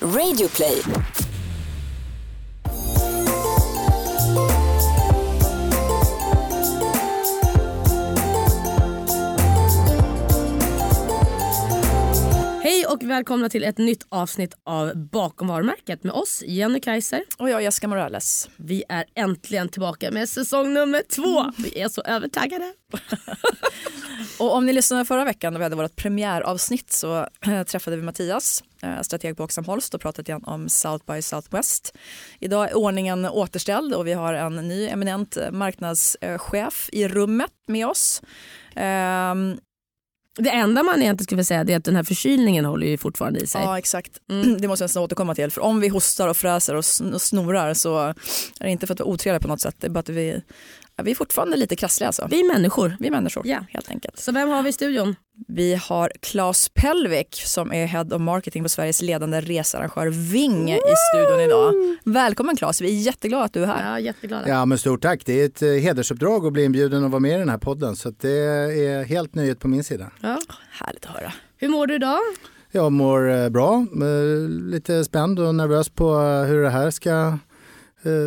Radioplay. Hej och välkomna till ett nytt avsnitt av Bakom varumärket med oss, Jenny Kaiser. Och jag Jessica Morales. Vi är äntligen tillbaka med säsong nummer två. Vi är så övertaggade. Och om ni lyssnade förra veckan när vi hade vårt premiäravsnitt så äh, träffade vi Mattias, äh, strateg på Oxfam Holst och pratade igen om South by Southwest. Idag är ordningen återställd och vi har en ny eminent marknadschef i rummet med oss. Ähm, Det enda man egentligen skulle säga är att den här förkylningen håller ju fortfarande i sig. Ja exakt, det måste jag nästan återkomma till. För om vi hostar och fräser och snorar så är det inte för att vara otrevliga på något sätt. Det är bara att vi, ja, vi är fortfarande lite krassliga alltså. Vi är människor. Vi är människor Ja. helt enkelt. Så vem har vi i studion? Vi har Claes Pelvik som är Head of Marketing på Sveriges ledande researrangör Ving i studion idag. Välkommen Claes, vi är jätteglada att du är här. Ja, jätteglada. Ja, men stort tack. Det är ett eh, hedersuppdrag att bli inbjuden och vara med i den här podden. Så det är helt nyhet på min sida. Ja. Härligt att höra. Hur mår du idag? Jag mår eh, bra, eh, lite spänd och nervös på hur det här ska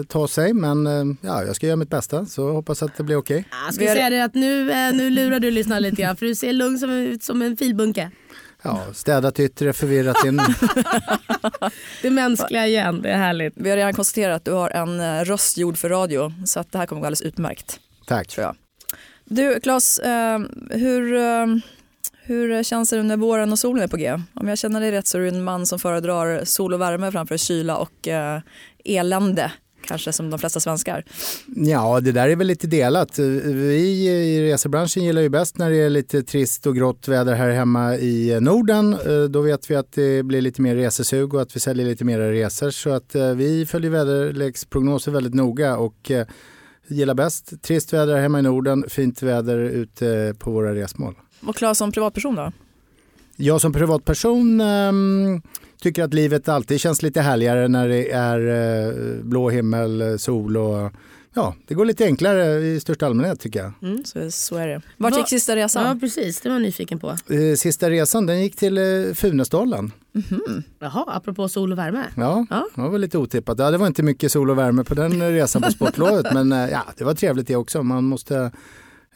ta sig. Men eh, ja, jag ska göra mitt bästa så hoppas att det blir okej. Jag ska Vi har- säga det att nu, eh, nu lurar du lyssnarna lite grann för du ser lugn som, ut som en filbunke. Ja, städat yttre, förvirrat in. Det mänskliga igen, det är härligt. Vi har redan konstaterat att du har en eh, röst gjord för radio så att det här kommer gå alldeles utmärkt Tack. tror jag. Du Claes, eh, hur, eh, hur känns det nu när våren och solen är på G? Om jag känner dig rätt så är du en man som föredrar sol och värme framför kyla och eh, elände. Kanske som de flesta svenskar. Ja, det där är väl lite delat. Vi i resebranschen gillar ju bäst när det är lite trist och grått väder här hemma i Norden. Eh, Då vet vi att det blir lite mer resesug och att vi säljer lite mer resor. Så att eh, vi följer väderleksprognoser väldigt noga och eh, gillar bäst trist väder hemma i Norden, fint väder ute på våra resmål. Och Claes som privatperson då? Jag som privatperson ehm, tycker att livet alltid känns lite härligare när det är eh, blå himmel, sol och ja, det går lite enklare i största allmänhet tycker jag. Mm. Så, så är det. Vart gick sista resan? Ja, precis. Det var jag nyfiken på. Eh, Sista resan den gick till eh, Funäsdalen. Jaha, apropå sol och värme. Ja, Ja. det var lite otippat. Ja, det var inte mycket sol och värme på den eh, resan på sportlovet men eh, ja, det var trevligt det också. Man måste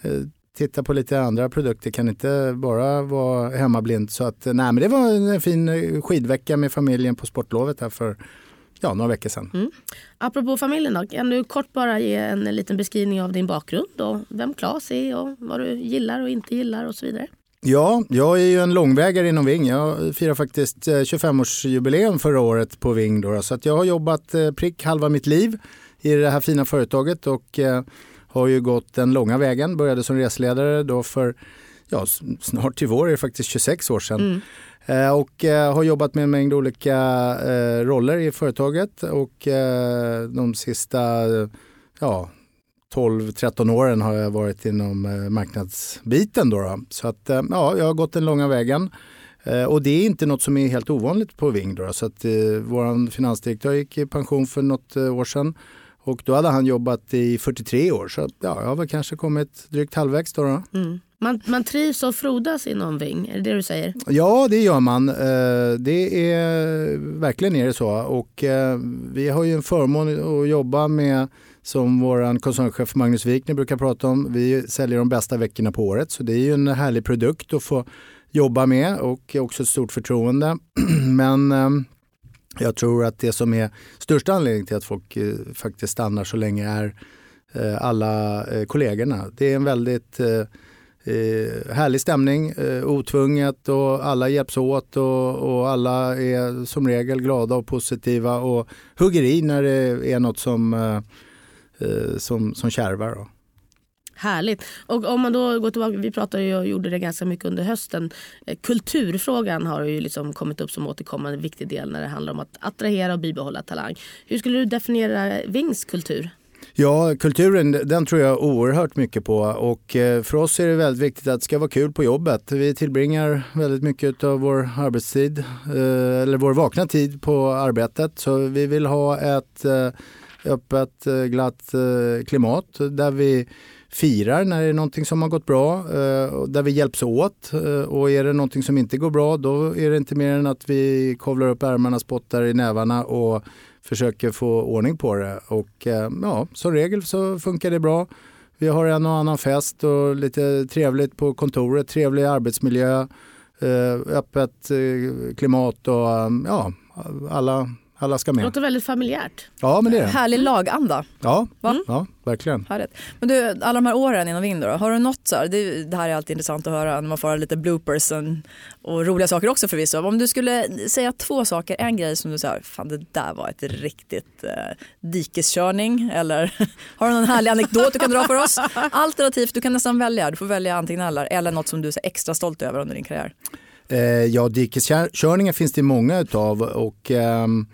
eh, titta på lite andra produkter, kan inte bara vara hemmablind. Så att, eh, nej, men det var en fin eh, skidvecka med familjen på sportlovet här för ja, några veckor sedan. Apropå familjen då, kan du kort bara ge en liten beskrivning av din bakgrund och vem Claes är och vad du gillar och inte gillar och så vidare? Ja, jag är ju en långvägare inom Ving. Jag firar faktiskt eh, 25-årsjubileum förra året på Ving. Då, så att jag har jobbat eh, prick halva mitt liv i det här fina företaget och eh, har ju gått den långa vägen. Började som reseledare då för ja, snart till vår är det faktiskt 26 år sedan. Eh, och eh, har jobbat med en mängd olika eh, roller i företaget och eh, de sista ja, 12-13 åren har jag varit inom eh, marknadsbiten. Då, då. Så att, eh, ja, jag har gått den långa vägen. Och det är inte något som är helt ovanligt på Ving. Då. Så att, eh, vår finansdirektör gick i pension för något år sedan. Och då hade han jobbat i 43 år. Så ja, jag har kanske kommit drygt halvvägs. Då, då. Mm. Man, man trivs och frodas inom Ving, är det det du säger? Ja, det gör man. Eh, Det är verkligen är det så. Och eh, vi har ju en förmån att jobba med som vår koncernchef Magnus Wikner brukar prata om. Vi säljer de bästa veckorna på året så det är ju en härlig produkt att få jobba med och också ett stort förtroende. Men eh, jag tror att det som är största anledningen till att folk eh, faktiskt stannar så länge är eh, alla eh, kollegorna. Det är en väldigt eh, eh, härlig stämning, eh, otvunget och alla hjälps åt och, och alla är som regel glada och positiva och hugger i när det är något som, eh, eh som, som kärvar. Då. Härligt. Och om man då går tillbaka, vi pratade ju och gjorde det ganska mycket under hösten. Eh, kulturfrågan har ju liksom kommit upp som återkommande viktig del när det handlar om att attrahera och bibehålla talang. Hur skulle du definiera Vings kultur? Ja, kulturen den tror jag oerhört mycket på och eh, för oss är det väldigt viktigt att det ska vara kul på jobbet. Vi tillbringar väldigt mycket av vår arbetstid eh, eller vår vakna tid på arbetet så vi vill ha ett öppet, glatt klimat där vi firar när det är någonting som har gått bra, eh, där vi hjälps åt. Eh, och är det någonting som inte går bra då är det inte mer än att vi kavlar upp ärmarna, spottar i nävarna och försöker få ordning på det. Och eh, ja, som regel så funkar det bra. Vi har en och annan fest och lite trevligt på kontoret, trevlig arbetsmiljö, öppet klimat och ja, alla alla ska med. Det låter väldigt familjärt. Ja, men det är. Härlig laganda. Ja, mm. ja verkligen. Härligt. Men du, alla de här åren inom Vind, har du något så här, det, det, här är alltid intressant att höra när man får höra lite bloopers och, och roliga saker också förvisso. Om du skulle säga två saker, en grej som du säger, fan det där var ett riktigt eh, dikeskörning eller har du någon härlig anekdot du kan dra för oss? Alternativt, du kan nästan välja, du får välja antingen eller, eller något som du är extra stolt över under din karriär. Eh, ja, dikeskörningar finns det många utav och ehm,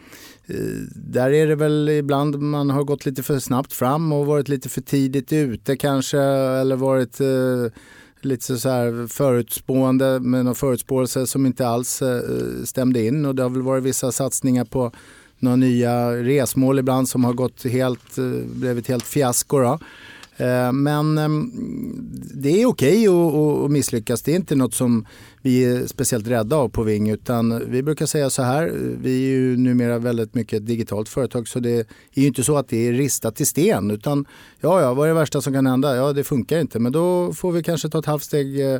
eh, där är det väl ibland man har gått lite för snabbt fram och varit lite för tidigt ute kanske eller varit eh, lite så här förutspående med någon förutspåelse som inte alls stämde in och det har väl varit vissa satsningar på några nya resmål ibland som har gått helt, blivit helt fiasko. Då. Eh, men ehm, det är okej att misslyckas. Det är inte något som vi är speciellt rädda av på Ving utan vi brukar säga så här, vi är ju numera väldigt mycket ett digitalt företag så det är ju inte så att det är ristat i sten utan ja, ja, vad är det värsta som kan hända? Ja, det funkar inte men då får vi kanske ta ett halvt steg eh,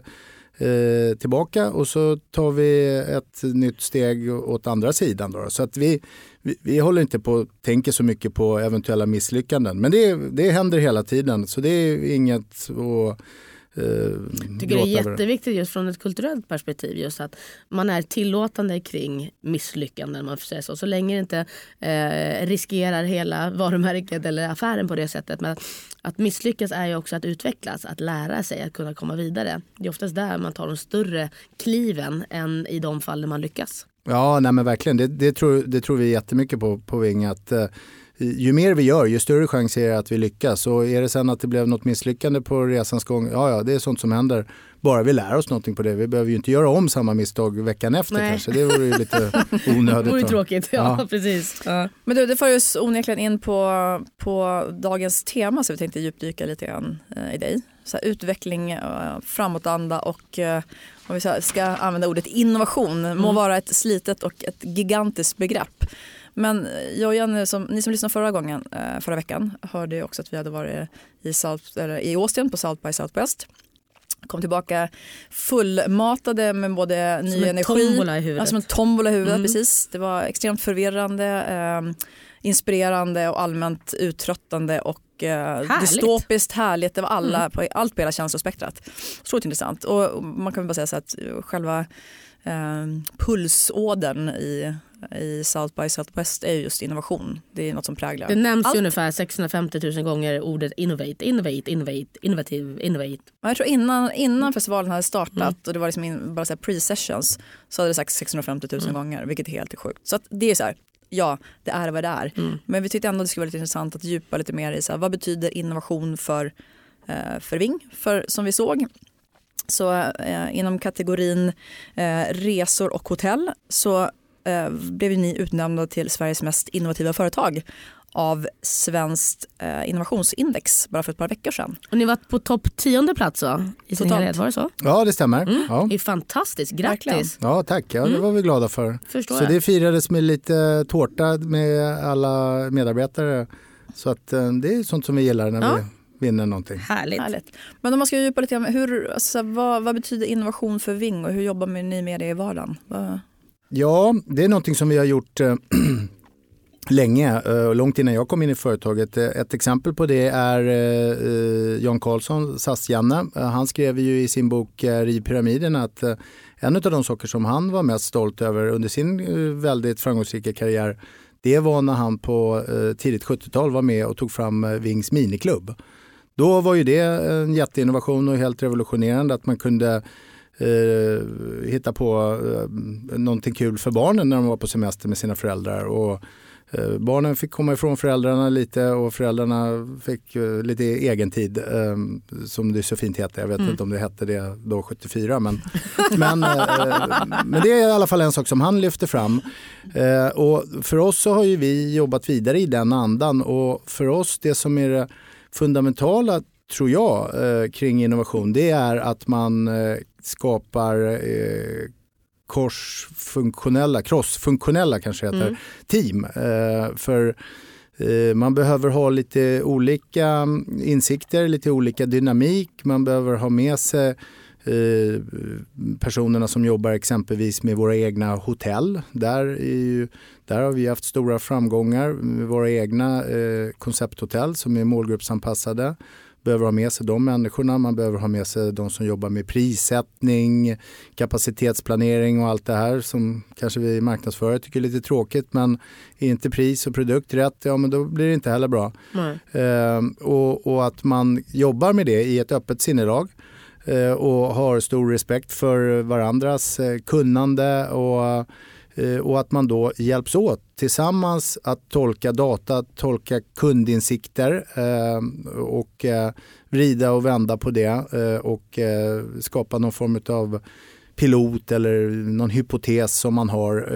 eh, tillbaka och så tar vi ett nytt steg åt andra sidan. Då. Så att vi, vi, vi, håller inte på och tänker så mycket på eventuella misslyckanden. Men det, det händer hela tiden så det är inget att tycker det är jätteviktigt just från ett kulturellt perspektiv just att man är tillåtande kring misslyckanden. Man säga så. så länge det inte eh, riskerar hela varumärket eller affären på det sättet. Men att misslyckas är ju också att utvecklas, att lära sig, att kunna komma vidare. Det är oftast där man tar de större kliven än i de fall där man lyckas. Ja, nej men verkligen. Det, det, tror, det tror vi jättemycket på på Ving. Att, eh, ju mer vi gör, ju större chans är det att vi lyckas. Och är det sen att det blev något misslyckande på resans gång, ja, ja, det är sånt som händer. Bara vi lär oss någonting på det. Vi behöver ju inte göra om samma misstag veckan efter Nej. kanske. Det vore ju lite onödigt. det vore tråkigt, ja, ja. precis. Ja. Men du, det för oss onekligen in på, på dagens tema så vi tänkte djupdyka lite grann eh, i dig. Så här, utveckling, eh, framåtanda och eh, om vi ska använda ordet innovation, mm. må vara ett slitet och ett gigantiskt begrepp. Men jag och Janne, som, ni som lyssnade förra gången, eh, förra veckan, hörde också att vi hade varit i, South, eller i Austin på South by Southwest kom tillbaka fullmatade med både ny som energi. Som en tombola i huvudet. Ja, som en tombola i huvudet, mm. precis. Det var extremt förvirrande, eh, inspirerande och allmänt uttröttande och eh, dystopiskt härligt. Det var alla, mm. på, allt på hela känslospektrat. Otroligt intressant. Och man kan bara säga så att själva eh, pulsådern i i South by Southwest är just innovation. Det är något som präglar Det nämns allt. ungefär 650 000 gånger ordet innovate, innovate, innovate, innovative, innovate. Jag tror innan, innan festivalen hade startat mm. och det var liksom in, bara pre-sessions så hade det sagts 650 000 mm. gånger vilket är helt sjukt. Så det är så här, ja det är vad det är. Mm. Men vi tyckte ändå det skulle vara lite intressant att djupa lite mer i så här, vad betyder innovation för, eh, för Ving? För som vi såg så eh, inom kategorin eh, resor och hotell så eh, blev ni utnämnda till Sveriges mest innovativa företag av Svenskt eh, innovationsindex bara för ett par veckor sedan. Och ni var på topp tionde plats va? I sin helhet, var det så? Ja det stämmer. Mm. Ja. Det är fantastiskt, grattis! Ja tack, ja, det mm. var vi glada för. Förstår så jag. det firades med lite tårta med alla medarbetare. Så att eh, det är sånt som vi gillar när ja. vi vinner någonting. Härligt. Härligt. Men om man ska djupa lite grann, hur, alltså, vad, vad betyder innovation för Ving och hur jobbar ni med det i vardagen? Vad... Ja, det är någonting som vi har gjort eh, länge, eh, långt innan jag kom in i företaget. Eh, ett exempel på det är eh, Jan Karlsson, SAS-Janne. Han skrev ju i sin bok Riv pyramiden att en av de saker som han var mest stolt över under sin väldigt framgångsrika karriär det var när han på tidigt 70-tal var med och tog fram Vings miniklubb. Då var ju det en jätteinnovation och helt revolutionerande att man kunde eh, hitta på eh, någonting kul för barnen när de var på semester med sina föräldrar. Och, barnen fick komma ifrån föräldrarna lite och föräldrarna fick eh, lite egen tid eh, som det så fint heter. Jag vet mm. inte om det hette det då 74 men, men, eh, men det är i alla fall en sak som han lyfter fram. Eh, och för oss så har ju vi jobbat vidare i den andan och för oss det som är det fundamentala tror jag, eh, kring innovation det är att man eh, skapar eh, korsfunktionella, crossfunktionella kanske heter, Mm. team. Eh, för eh, man behöver ha lite olika insikter, lite olika dynamik. Man behöver ha med sig eh, personerna som jobbar exempelvis med våra egna hotell. Där, är ju, där har vi haft stora framgångar med våra egna koncepthotell som är målgruppsanpassade. Behöver ha med sig de människorna, man behöver ha med sig de som jobbar med prissättning, kapacitetsplanering och allt det här som kanske vi marknadsförare tycker är lite tråkigt men är inte pris och produkt rätt, ja men då blir det inte heller bra. Nej. Eh, och, och att man jobbar med det i ett öppet sinnelag eh, och har stor respekt för varandras eh, kunnande och, Eh, och att man då hjälps åt tillsammans att tolka data, tolka kundinsikter eh, och eh, vrida och vända på det och skapa någon form av pilot eller någon hypotes som man har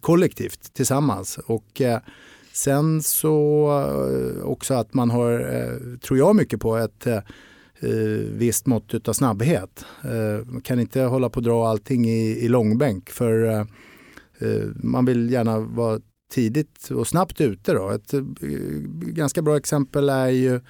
kollektivt tillsammans. Och, Sen så också att man har, tror jag mycket på, ett visst mått av snabbhet. Man kan inte hålla på att dra allting i, långbänk för man vill gärna vara tidigt och snabbt ute. Då. Ett eh, ganska bra exempel är ju,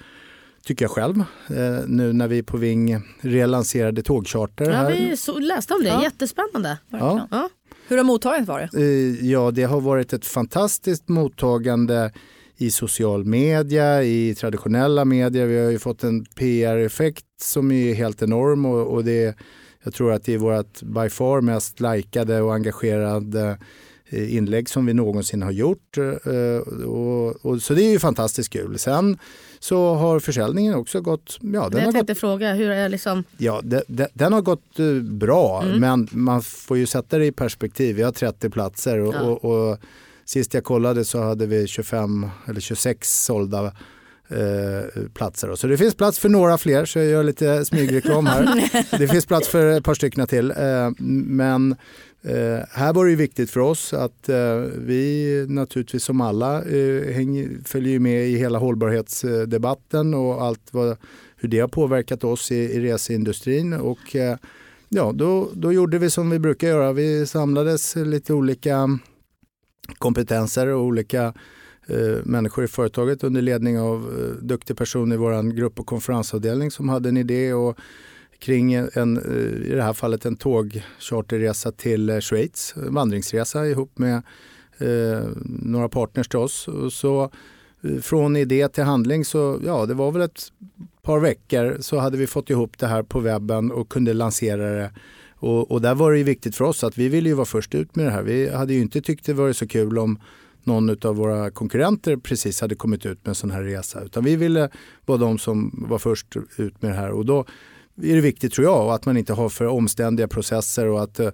tycker jag själv, eh, nu när vi på Ving relanserade tågcharter. Ja, här. vi så, läste om det, Ja. jättespännande. Verkligen. Ja. Hur har mottagandet varit? Eh, Ja, det har varit ett fantastiskt mottagande i social media, i traditionella medier. Vi har ju fått en PR-effekt som är helt enorm och, och det, jag tror att det är vårt by far mest likade och engagerade eh, inlägg som vi någonsin har gjort. Eh, Och, och, så det är ju fantastiskt kul. Sen så har försäljningen också gått, ja, den har jag gått tänkte fråga, hur är liksom... Ja, de, de, den har gått eh, bra, Mm. men man får ju sätta det i perspektiv. Vi har 30 platser och, Ja. och, och sist jag kollade så hade vi 25 eller 26 sålda eh, platser. Så det finns plats för några fler, så jag gör lite smygreklam här. det finns plats för ett par stycken till. Eh, men eh, här var det viktigt för oss att eh, vi naturligtvis som alla eh, följer med i hela hållbarhetsdebatten och allt vad, hur det har påverkat oss i, i reseindustrin. Och, ja, då, då gjorde vi som vi brukar göra. Vi samlades lite olika kompetenser och olika Eh, människor i företaget under ledning av eh, duktig person i vår grupp och konferensavdelning som hade en idé och kring en, eh, i det här fallet en tågcharterresa till eh, Schweiz, en vandringsresa ihop med eh, några partners till oss. Och så eh, från idé till handling så ja, det var väl ett par veckor så hade vi fått ihop det här på webben och kunde lansera det. Och, och där var det ju viktigt för oss att vi ville ju vara först ut med det här. Vi hade ju inte tyckt det varit så kul om någon av våra konkurrenter precis hade kommit ut med en sån här resa. Utan vi ville vara de som var först ut med det här. Och då är det viktigt tror jag att man inte har för omständiga processer och att eh,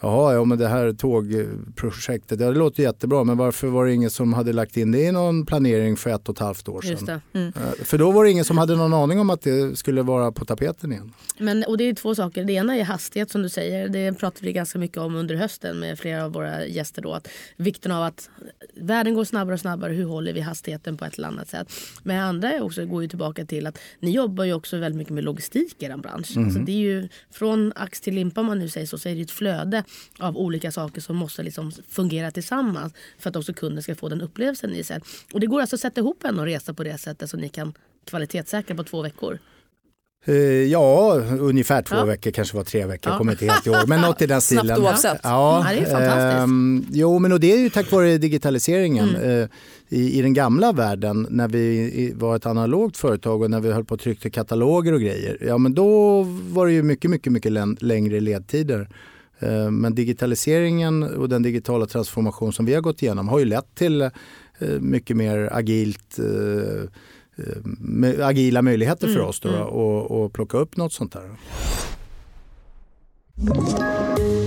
Jaha, ja men det här tågprojektet, ja, det låter jättebra men varför var det ingen som hade lagt in det i någon planering för ett och ett halvt år sedan? Eh, För då var det ingen som hade någon aning om att det skulle vara på tapeten igen. Men, och det är två saker. Det ena är hastighet som du säger. Det pratade vi ganska mycket om under hösten med flera av våra gäster. Då, att vikten av att världen går snabbare och snabbare. Hur håller vi hastigheten på ett eller annat sätt? Men andra är också, går ju tillbaka till att ni jobbar ju också väldigt mycket med logistik i er bransch. Så det är ju från ax till limpa om man nu säger så, så är det ju ett flöde av olika saker som måste liksom fungera tillsammans för att också kunden ska få den upplevelsen i sig. Och det går alltså att sätta ihop en och resa på det sättet så ni kan kvalitetssäkra på två veckor. Eh, Ja, ungefär två Ja. veckor, kanske var tre veckor, Ja. jag kommer inte helt ihåg. Men något i den Snabbt stilen. oavsett. Ja, Ja, det är fantastiskt. ehm, jo, men och det är ju tack vare digitaliseringen. Mm. Eh, i, I den gamla världen när vi var ett analogt företag och när vi höll på att trycka kataloger och grejer. Ja, men då var det ju mycket, mycket, mycket län- längre ledtider. Eh, Men digitaliseringen och den digitala transformation som vi har gått igenom har ju lett till eh, mycket mer agilt eh, agila möjligheter för Mm, oss då, mm. och plocka upp något sånt där.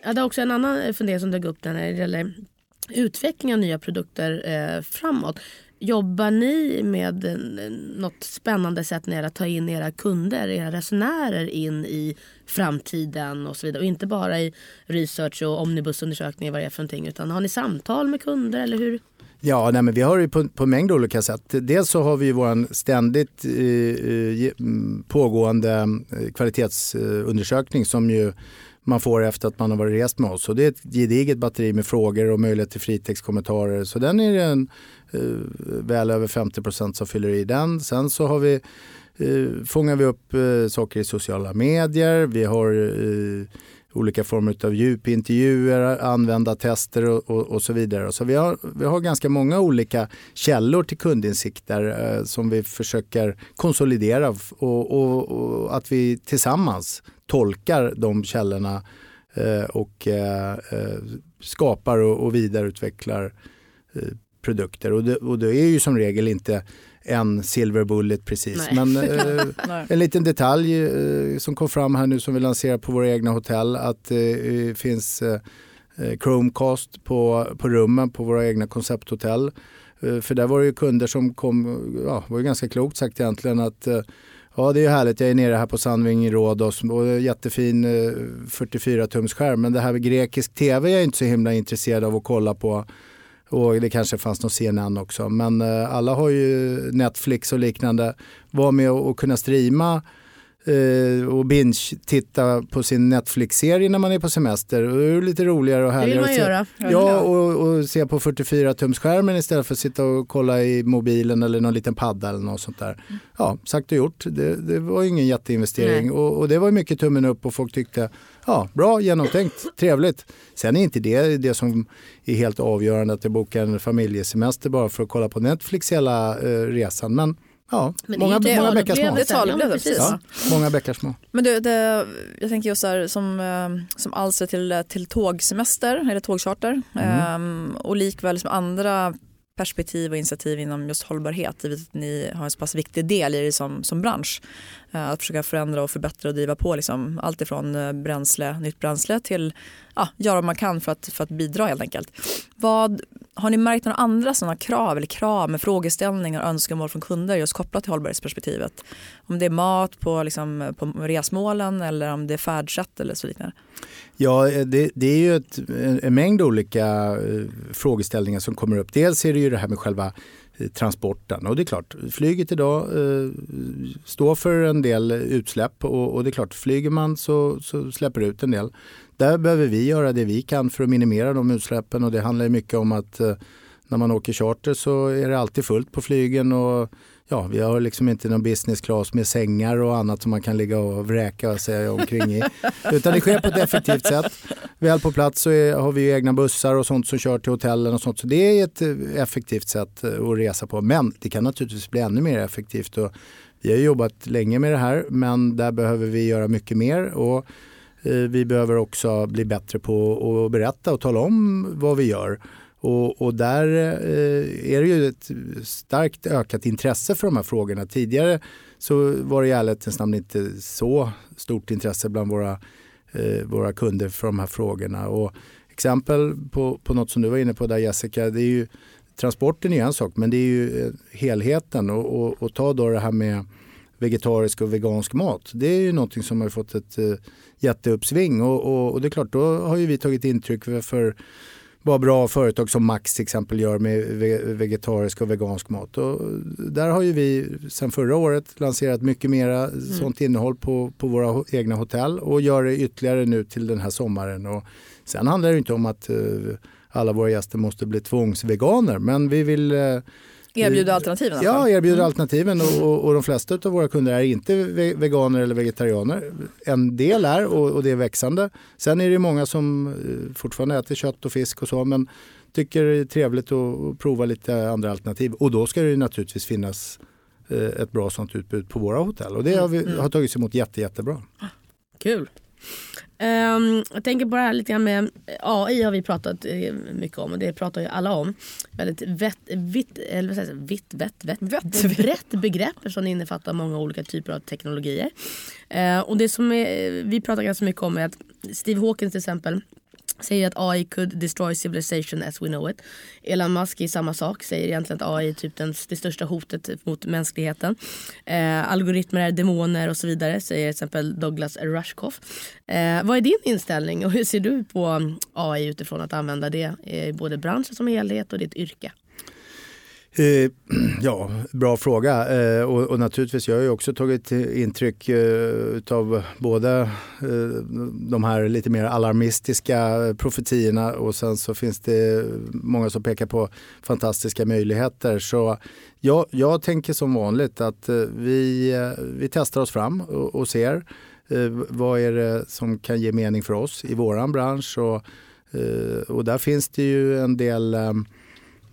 Jag hade också en annan eh, fundering som dök upp när det gäller utveckling av nya produkter eh, framåt. Jobbar ni med eh, något spännande sätt när det gäller att ta in era kunder, era resenärer in i framtiden och så vidare? Och inte bara i research och omnibusundersökningar vad det är för någonting. Utan har ni samtal med kunder eller hur? Ja, nej, men vi har det på, på en mängd olika sätt. Dels så har vi vår ständigt eh, eh mm, pågående eh, kvalitetsundersökning som ju man får efter att man har varit rest med oss. Och det är ett gediget batteri med frågor och möjlighet till fritextkommentarer. Så den är det en, eh, väl över 50 procent som fyller i den. Sen så har vi, eh, fångar vi upp eh, saker i sociala medier. Vi har eh, olika former av djupintervjuer, användartester och, och, och så vidare. Så vi har, vi har ganska många olika källor till kundinsikter eh, som vi försöker konsolidera och, och, och att vi tillsammans tolkar de källorna eh, och eh, eh, skapar och, och vidareutvecklar eh, produkter. Och det, och det är ju som regel inte en silver bullet precis. Nej. Men eh, en liten detalj eh, som kom fram här nu som vi lanserar på våra egna hotell att det eh, finns eh, eh, Chromecast på, på rummen på våra egna koncepthotell. Eh, för där var det ju kunder som kom, ja, var ju ganska klokt sagt egentligen att eh, Ja det är ju härligt, jag är nere här på Sandving i Rhodos och det är jättefin eh, 44-tums skärm men det här med grekisk tv är jag inte så himla intresserad av att kolla på. Och det kanske fanns någon CNN också. Men eh, alla har ju Netflix och liknande. Var med och kunna streama eh, och binge-titta på sin Netflix-serie när man är på semester. Och det är lite roligare och Det vill härligare man göra. Ja, och, och se på 44-tumsskärmen istället för att sitta och kolla i mobilen eller någon liten padda eller något sånt där. Ja, sagt och gjort. Det, det var ingen jätteinvestering och, och det var mycket tummen upp och folk tyckte ja, bra, genomtänkt, trevligt. Sen är inte det det som är helt avgörande att jag bokar en familjesemester bara för att kolla på Netflix hela eh, resan. Men ja, Men det många, ju många det, bäckar små. det Det Ja, blev det, precis. Ja, många bäckar små. Men du, det, jag tänker just där som, eh, som alster till, till tågsemester eller tågcharter Ehm, och likväl som andra perspektiv och initiativ inom just hållbarhet givet att ni har en så pass viktig del i det som, som bransch. Eh, att försöka förändra och förbättra och driva på liksom, allt ifrån eh, bränsle, nytt bränsle till ja, göra vad man kan för att, för att bidra helt enkelt. Vad, har ni märkt några andra sådana krav eller krav med frågeställningar och önskemål från kunder just kopplat till hållbarhetsperspektivet? Om det är mat på, liksom, på resmålen eller om det är färdsätt eller så liknande. Ja, det, det är ju ett, en, en mängd olika eh, frågeställningar som kommer upp. Dels är det ju det här med själva eh, transporten och det är klart, flyget idag eh, står för en del utsläpp och, och det är klart, flyger man så, så släpper det ut en del. Där behöver vi göra det vi kan för att minimera de utsläppen och det handlar mycket om att eh, när man åker charter så är det alltid fullt på flygen och ja, vi har liksom inte någon business class med sängar och annat som man kan ligga och vräka och säga omkring i. Utan det sker på ett effektivt sätt. Väl på plats så är, har vi ju egna bussar och sånt som kör till hotellen och sånt. Så det är ett eh, effektivt sätt eh, att resa på. Men det kan naturligtvis bli ännu mer effektivt. Och vi har jobbat länge med det här men där behöver vi göra mycket mer. Och Eh, vi behöver också bli bättre på att berätta och tala om vad vi gör. Och, och där eh, är det ju ett starkt ökat intresse för de här frågorna. Tidigare så var det i ärlighetens namn inte så stort intresse bland våra, eh, våra kunder för de här frågorna. Och exempel på, på något som du var inne på där Jessica, det är ju transporten är en sak men det är ju helheten och, och, och ta då det här med vegetarisk och vegansk mat. Det är ju någonting som har fått ett jätteuppsving och, och, och det är klart då har ju vi tagit intryck för, för vad bra företag som Max till exempel gör med ve- vegetarisk och vegansk mat. Och där har ju vi sedan förra året lanserat mycket mera sånt innehåll på, på våra egna hotell och gör det ytterligare nu till den här sommaren. Och sen handlar det inte om att eh, alla våra gäster måste bli tvångsveganer men vi vill Erbjuda alternativen. Ja, erbjuder alternativen och, och, och de flesta av våra kunder är inte ve- veganer eller vegetarianer. En del är och, och det är växande. Sen är det många som eh, fortfarande äter kött och fisk och så men tycker det är trevligt att, prova lite andra alternativ. Och då ska det naturligtvis finnas eh, ett bra sånt utbud på våra hotell och det har, vi, har tagits emot jätte, jättebra. Kul. Ehm, jag tänker på det här lite grann med AI har vi pratat eh, mycket om och det pratar ju alla om. Väldigt vett, vitt, eller vad säger jag, vitt, vett, vett, Vett. brett begrepp som innefattar många olika typer av teknologier. Eh, och det som är, vi pratar ganska mycket om är att Steve Hawkins till exempel säger att AI could destroy civilization as we know it. Elon Musk i samma sak, säger egentligen att AI är typ den, det största hotet mot mänskligheten. Eh, algoritmer är demoner och så vidare, säger till exempel Douglas Rushkoff. Eh, vad är din inställning och hur ser du på AI utifrån att använda det i både branschen som helhet och ditt yrke? Eh, Ja, bra fråga. Eh, Och, och naturligtvis, jag har ju också tagit intryck eh, av både eh, de här lite mer alarmistiska profetiorna och sen så finns det många som pekar på fantastiska möjligheter. Så jag, jag tänker som vanligt att eh, vi, eh, vi testar oss fram och, och ser eh, vad är det som kan ge mening för oss i våran bransch. Och, eh, och där finns det ju en del eh,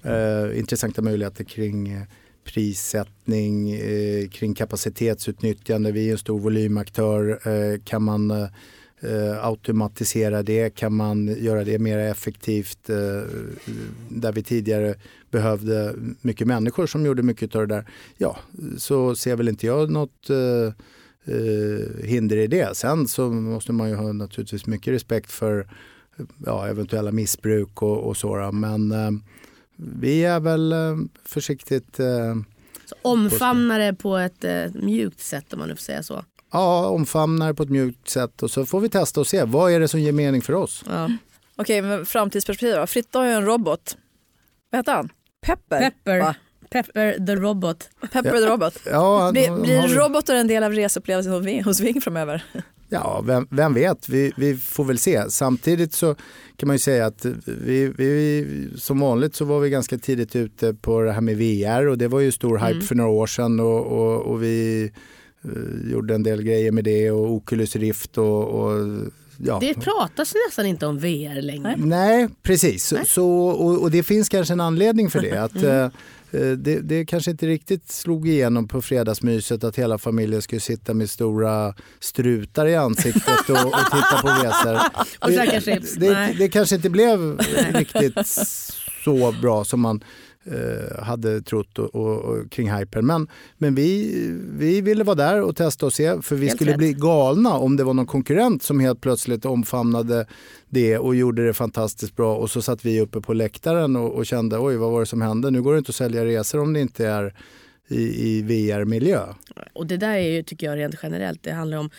eh, intressanta möjligheter kring eh, prissättning, eh, kring kapacitetsutnyttjande. Vi är en stor volymaktör. Eh, kan man eh, automatisera det? Kan man göra det mer effektivt? Eh, där vi tidigare behövde mycket människor som gjorde mycket av det där. Ja, så ser väl inte jag något eh, eh hinder i det. Sen så måste man ju ha naturligtvis mycket respekt för ja, eventuella missbruk och, och så. Men eh, vi är väl eh, försiktigt eh, Så omfamna det på ett eh, mjukt sätt om man nu får säga så. ja, omfamnar på ett mjukt sätt och så får vi testa och se vad är det som ger mening för oss. Ja. Okej, men framtidsperspektiv då. Fritte har ju en robot. Vad heter han? Pepper? Pepper. Va? Pepper the Robot. Pepper the robot. Ja, han- Blir, blir robotar en del av reseupplevelsen hos Ving framöver? Ja, vem, vem vet, vi, vi får väl se. Samtidigt så kan man ju säga att vi, vi, som vanligt så var vi ganska tidigt ute på det här med VR och det var ju stor hype för några år sedan och, och, och vi eh, gjorde en del grejer med det och Oculus Rift och, och ja. Det pratas nästan inte om VR längre. Nej, precis. Så, och, och det finns kanske en anledning för det. Att, eh, eh, det, det kanske inte riktigt slog igenom på fredagsmyset att hela familjen skulle sitta med stora strutar i ansiktet och, och titta på resor. Och. Det, Nej. det kanske inte blev riktigt så bra som man eh, hade trott och, och, och, kring hypen. Men, men vi, vi ville vara där och testa och se för vi Helt skulle rätt. bli galna om det var någon konkurrent som helt plötsligt omfamnade det och gjorde det fantastiskt bra och så satt vi uppe på läktaren och, och kände oj vad var det som hände? Nu går det inte att sälja resor om det inte är i, i VR-miljö. Och det där är ju, tycker jag rent generellt, det handlar om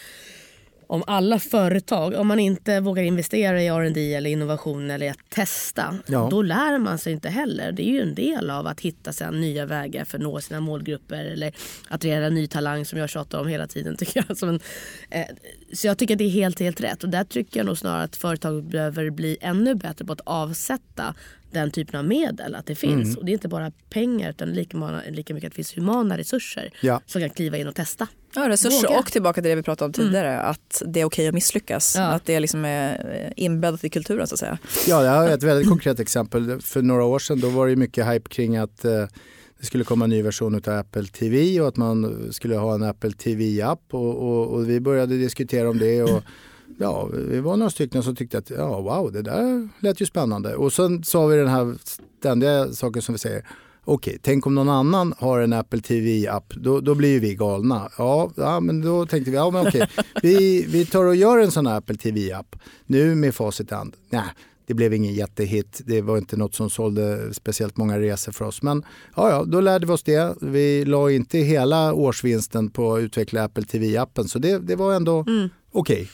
om alla företag, om man inte vågar investera i R&D eller innovation eller att testa, Ja. då lär man sig inte heller. Det är ju en del av att hitta sen nya vägar för att nå sina målgrupper eller attrahera ny talang som jag tjatar om hela tiden. Tycker jag. En, eh, så jag tycker att det är helt, helt rätt. Och där tycker jag nog snarare att företag behöver bli ännu bättre på att avsätta den typen av medel. Att det finns. Och det är inte bara pengar utan lika, många, lika mycket att det finns humana resurser Ja. som kan kliva in och testa. Ja, resurser Våga. och tillbaka till det vi pratade om tidigare, att det är okej att misslyckas. Ja. Att det liksom är eh, inbäddat i kulturen så att säga. Ja, jag har ett väldigt konkret exempel. För några år sedan då var det mycket hype kring att eh, det skulle komma en ny version av Apple TV och att man skulle ha en Apple TV-app och, och, och vi började diskutera om det. Och, Ja, vi var några stycken som tyckte att ja, wow, det där lät ju spännande. Och sen sa vi den här ständiga saken som vi säger. Okej, tänk om någon annan har en Apple TV-app, då, då blir ju vi galna. Ja, ja, men då tänkte vi, ja men okej, vi, vi tar och gör en sån här Apple TV-app. Nu med facit i hand, nej, det blev ingen jättehit. Det var inte något som sålde speciellt många resor för oss. Men ja, ja, då lärde vi oss det. Vi la inte hela årsvinsten på att utveckla Apple TV-appen, så det, det var ändå okej.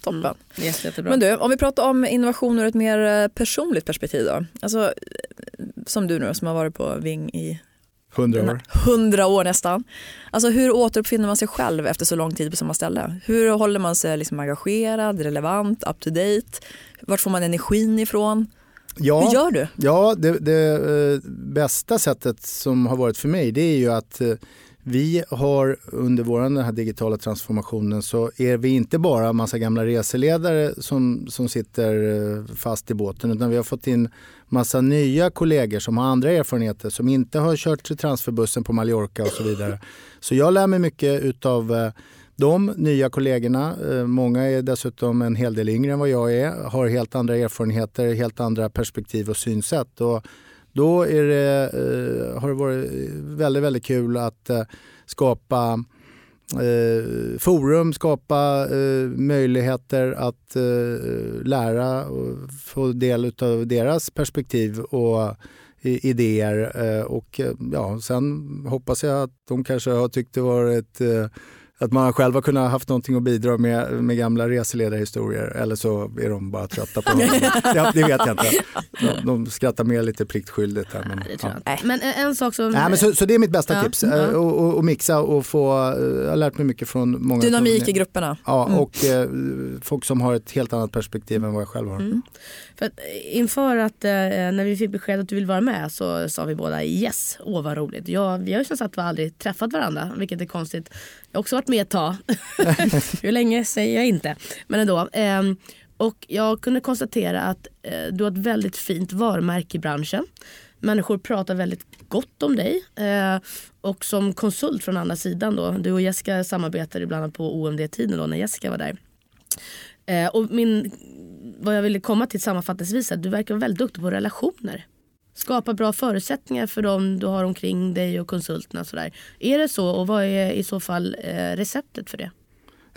Toppen. Jätte, jättebra. Men du, om vi pratar om innovation ur ett mer eh, personligt perspektiv då. Alltså, eh, som du nu som har varit på Ving i 100 år. hundra år nästan. Alltså hur återuppfinner man sig själv efter så lång tid på samma ställe? Hur håller man sig liksom engagerad, relevant, up to date? Vart får man energin ifrån? Ja. Hur gör du? Ja, det, det eh, bästa sättet som har varit för mig det är ju att eh, vi har under vår den här digitala transformationen så är vi inte bara massa gamla reseledare som, som sitter eh, fast i båten utan vi har fått in massa nya kollegor som har andra erfarenheter som inte har kört transferbussen på Mallorca och så vidare. Så jag lär mig mycket utav eh, de nya kollegorna, eh, många är dessutom en hel del yngre än vad jag är, har helt andra erfarenheter, helt andra perspektiv och synsätt. Och då är det, eh, har det varit väldigt, väldigt kul att eh, skapa eh, forum, skapa eh, möjligheter att eh, lära och få del av deras perspektiv och eh, idéer. Eh, och eh, ja, sen hoppas jag att de kanske har tyckt det varit eh, att man själv har kunnat haft någonting att bidra med med gamla reseledarhistorier eller så är de bara trötta på det. ja, det vet jag inte. De, de skrattar med lite pliktskyldigt. Här, men, ja. Men en, en sak som... Nej, men så, så det är mitt bästa Ja, tips. ja. Eh, Och, och, och mixa och få, eh, jag har lärt mig mycket från många. Dynamik i grupperna. Ja, Mm. och eh, folk som har ett helt annat perspektiv än vad jag själv har. Mm. För att eh, inför att eh, eh, när vi fick besked att du vill vara med så sa vi båda yes, åh vad roligt. Jag, vi har ju som sagt var aldrig träffat varandra vilket är konstigt. Jag har också varit med ett tag. Hur länge säger jag inte. Men ändå. Eh, och jag kunde konstatera att eh, du har ett väldigt fint varumärke i branschen. Människor pratar väldigt gott om dig. Eh, och som konsult från andra sidan då. Du och Jessica samarbetade ibland på OMD-tiden då när Jessica var där. Eh, och min, vad jag ville komma till sammanfattningsvis är att du verkar vara väldigt duktig på relationer. Skapa bra förutsättningar för dem du har omkring dig och konsulterna. och Sådär. Är det så och vad är i så fall eh, receptet för det?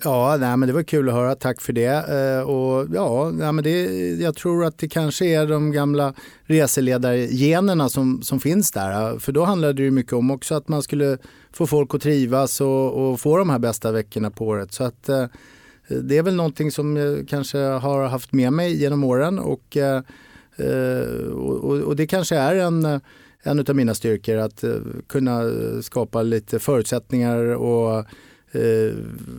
Ja, nej, men det var kul att höra. Tack för det. Eh, och, ja, nej, men det. Jag tror att det kanske är de gamla reseledargenerna som, som finns där. För då handlade det mycket om också att man skulle få folk att trivas och, och få de här bästa veckorna på året. Så att, eh, det är väl någonting som jag kanske har haft med mig genom åren. Och, eh, eh, och, och det kanske är en, en av mina styrkor att kunna skapa lite förutsättningar och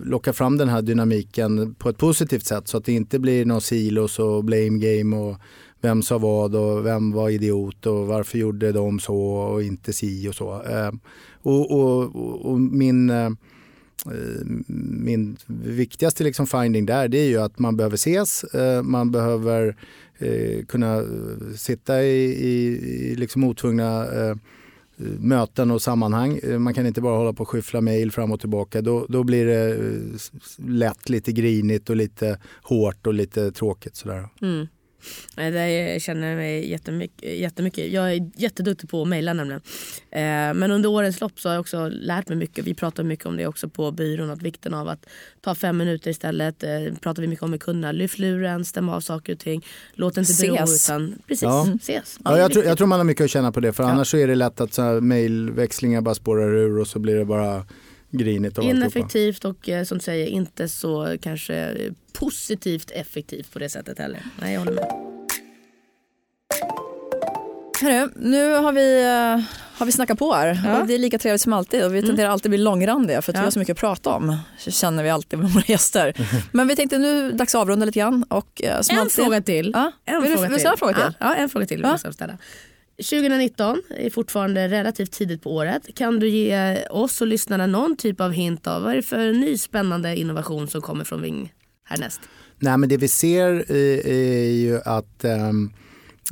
locka fram den här dynamiken på ett positivt sätt så att det inte blir någon silos och blame game och vem sa vad och vem var idiot och varför gjorde de så och inte si och så. Och, och, och, min, Eh, min viktigaste liksom finding där det är ju att man behöver ses, eh, man behöver eh, kunna sitta i, i, i liksom otvungna möten och sammanhang. Man kan inte bara hålla på och skyffla mejl fram och tillbaka. Då, då blir det lätt lite grinigt och lite hårt och lite tråkigt. Sådär. Mm. Nej, Det känner jag mig jättemycket, jättemycket. Jag är jätteduktig på att mejla nämligen. Eh, men under årens lopp så har jag också lärt mig mycket. Vi pratar mycket om det också på byrån. Att vikten av att ta fem minuter istället. Eh, pratar vi mycket om med kunderna. Lyft luren, stäm av saker och ting. Låt inte bero Ses. utan precis, Ja. ses. Ja, jag, tror, jag tror man har mycket att känna på det för annars så är det lätt att mejlväxlingar bara spårar ur och så blir det bara grinigt. alltihopa. Ineffektivt och eh, som du säger inte så kanske positivt effektivt på det sättet heller. Nej, jag håller med. Hörru, nu har vi, eh, har vi snackat på här Ja. och det är lika trevligt som alltid och vi tenderar alltid bli långrandiga för att vi Ja. har så mycket att prata om. Så känner vi alltid med våra gäster. Men vi tänkte nu dags att avrunda lite grann. Och, eh, som En alltid- fråga till. Ja. En Vill du- fråga vill du ställa en fråga till? Ja, ja, en fråga till. Ja. 2019 är fortfarande relativt tidigt på året. Kan du ge oss och lyssnarna någon typ av hint av vad är det för ny spännande innovation som kommer från Ving härnäst? Nej, men det vi ser eh, är, ju att ehm,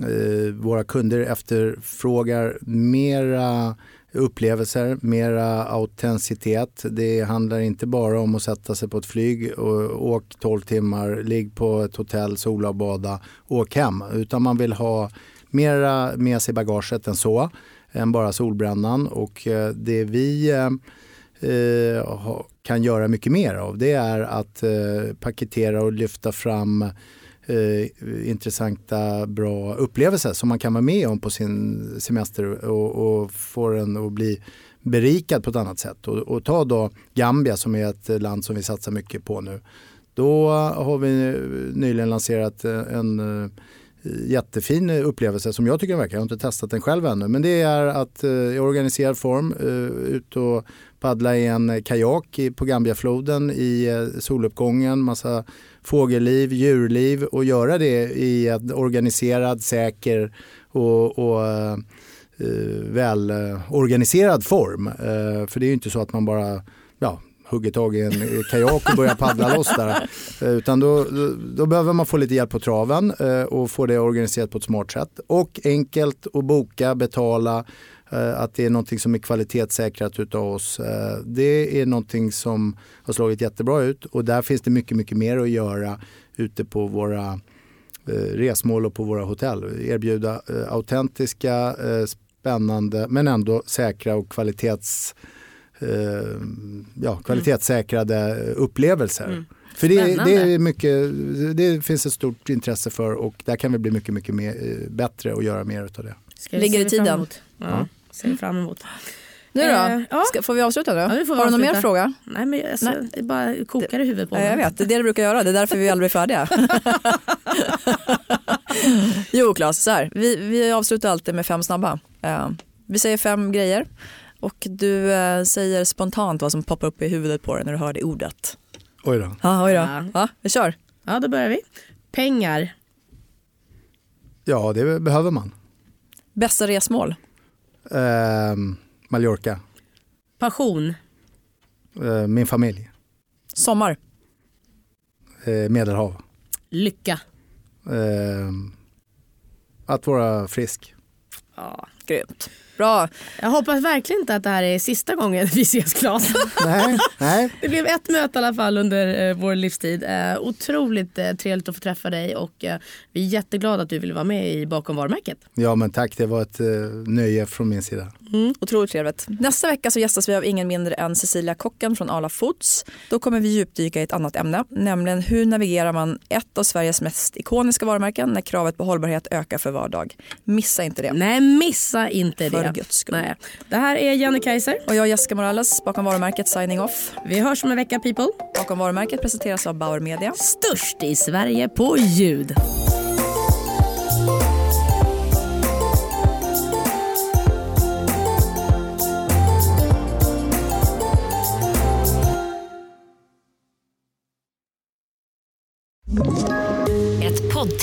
eh, våra kunder efterfrågar mera upplevelser, mera autenticitet. Det handlar inte bara om att sätta sig på ett flyg och åk 12 timmar, ligg på ett hotell, sola och bada, åk hem. Utan man vill ha mera med sig i bagaget än så, än bara solbrännan. Och eh, det vi eh, eh kan göra mycket mer av det är att eh, paketera och lyfta fram eh, intressanta, bra upplevelser som man kan vara med om på sin semester och, och få den att bli berikad på ett annat sätt. Och, och ta då Gambia som är ett land som vi satsar mycket på nu. Då har vi nyligen lanserat en eh, Eh, jättefin upplevelse som jag tycker verkar. Jag har inte testat den själv ännu. Men det är att eh, i organiserad form eh, ut och paddla i en kajak på Gambiafloden i eh, soluppgången. Massa fågelliv, djurliv och göra det i en organiserad, säker och, och eh, eh väl organiserad form. Eh, för det är ju inte så att man bara ja, hugger tag i en kajak och börjar paddla loss där. Eh, utan då, då, då behöver man få lite hjälp på traven eh, och få det organiserat på ett smart sätt. Och enkelt att boka, betala, eh, att det är någonting som är kvalitetssäkrat utav oss. Det är någonting som har slagit jättebra ut och där finns det mycket, mycket mer att göra ute på våra resmål och på våra hotell. Erbjuda autentiska, spännande men ändå säkra och kvalitets, eh, ja, kvalitetssäkrade upplevelser. För det, det, är mycket, det finns ett stort intresse för och där kan vi bli mycket, mycket mer, eh, bättre och göra mer av det. Ska Ligger i tiden. Ja, ser vi fram emot. Nu då? Eh, ja. Ska, får vi avsluta nu? Ja, får vi Har du någon mer fråga? Nej men alltså, Nej. det bara kokar i huvudet på mig. jag vet, det är det det brukar göra. Det är därför vi aldrig blir färdiga. jo, Claes, så här. Vi, vi avslutar alltid med fem snabba. Eh, vi säger fem grejer och du eh, säger spontant vad som poppar upp i huvudet på dig när du hör det ordet. Oj då. Ja, oj då. Ja. Ja, vi kör. Ja då börjar vi. Pengar. Ja, det behöver man. Bästa resmål? Eh, Mallorca, Passion. eh, min familj, Sommar? eh, Medelhav. Lycka. Eh, att vara frisk. Ja. Grymt. Bra. Jag hoppas verkligen inte att det här är sista gången vi ses Claes. Nej, nej. Det blev ett möte i alla fall under eh, vår livstid. Eh, otroligt eh, trevligt att få träffa dig och eh, vi är jätteglada att du ville vara med i Bakom varumärket. Ja men tack, det var ett eh, nöje från min sida. Otroligt trevligt. Nästa vecka så gästas vi av ingen mindre än Cecilia Kocken från Arla Foods. Då kommer vi djupdyka i ett annat ämne, nämligen hur navigerar man ett av Sveriges mest ikoniska varumärken när kravet på hållbarhet ökar för var dag. Missa inte det. Nej missa inte För det. Guds skull. Nej. Det här är Jenny Kaiser. Och jag Jessica Morales bakom varumärket Signing Off. Vi hörs om en vecka people. Bakom varumärket presenteras av Bauer Media. Störst i Sverige på ljud.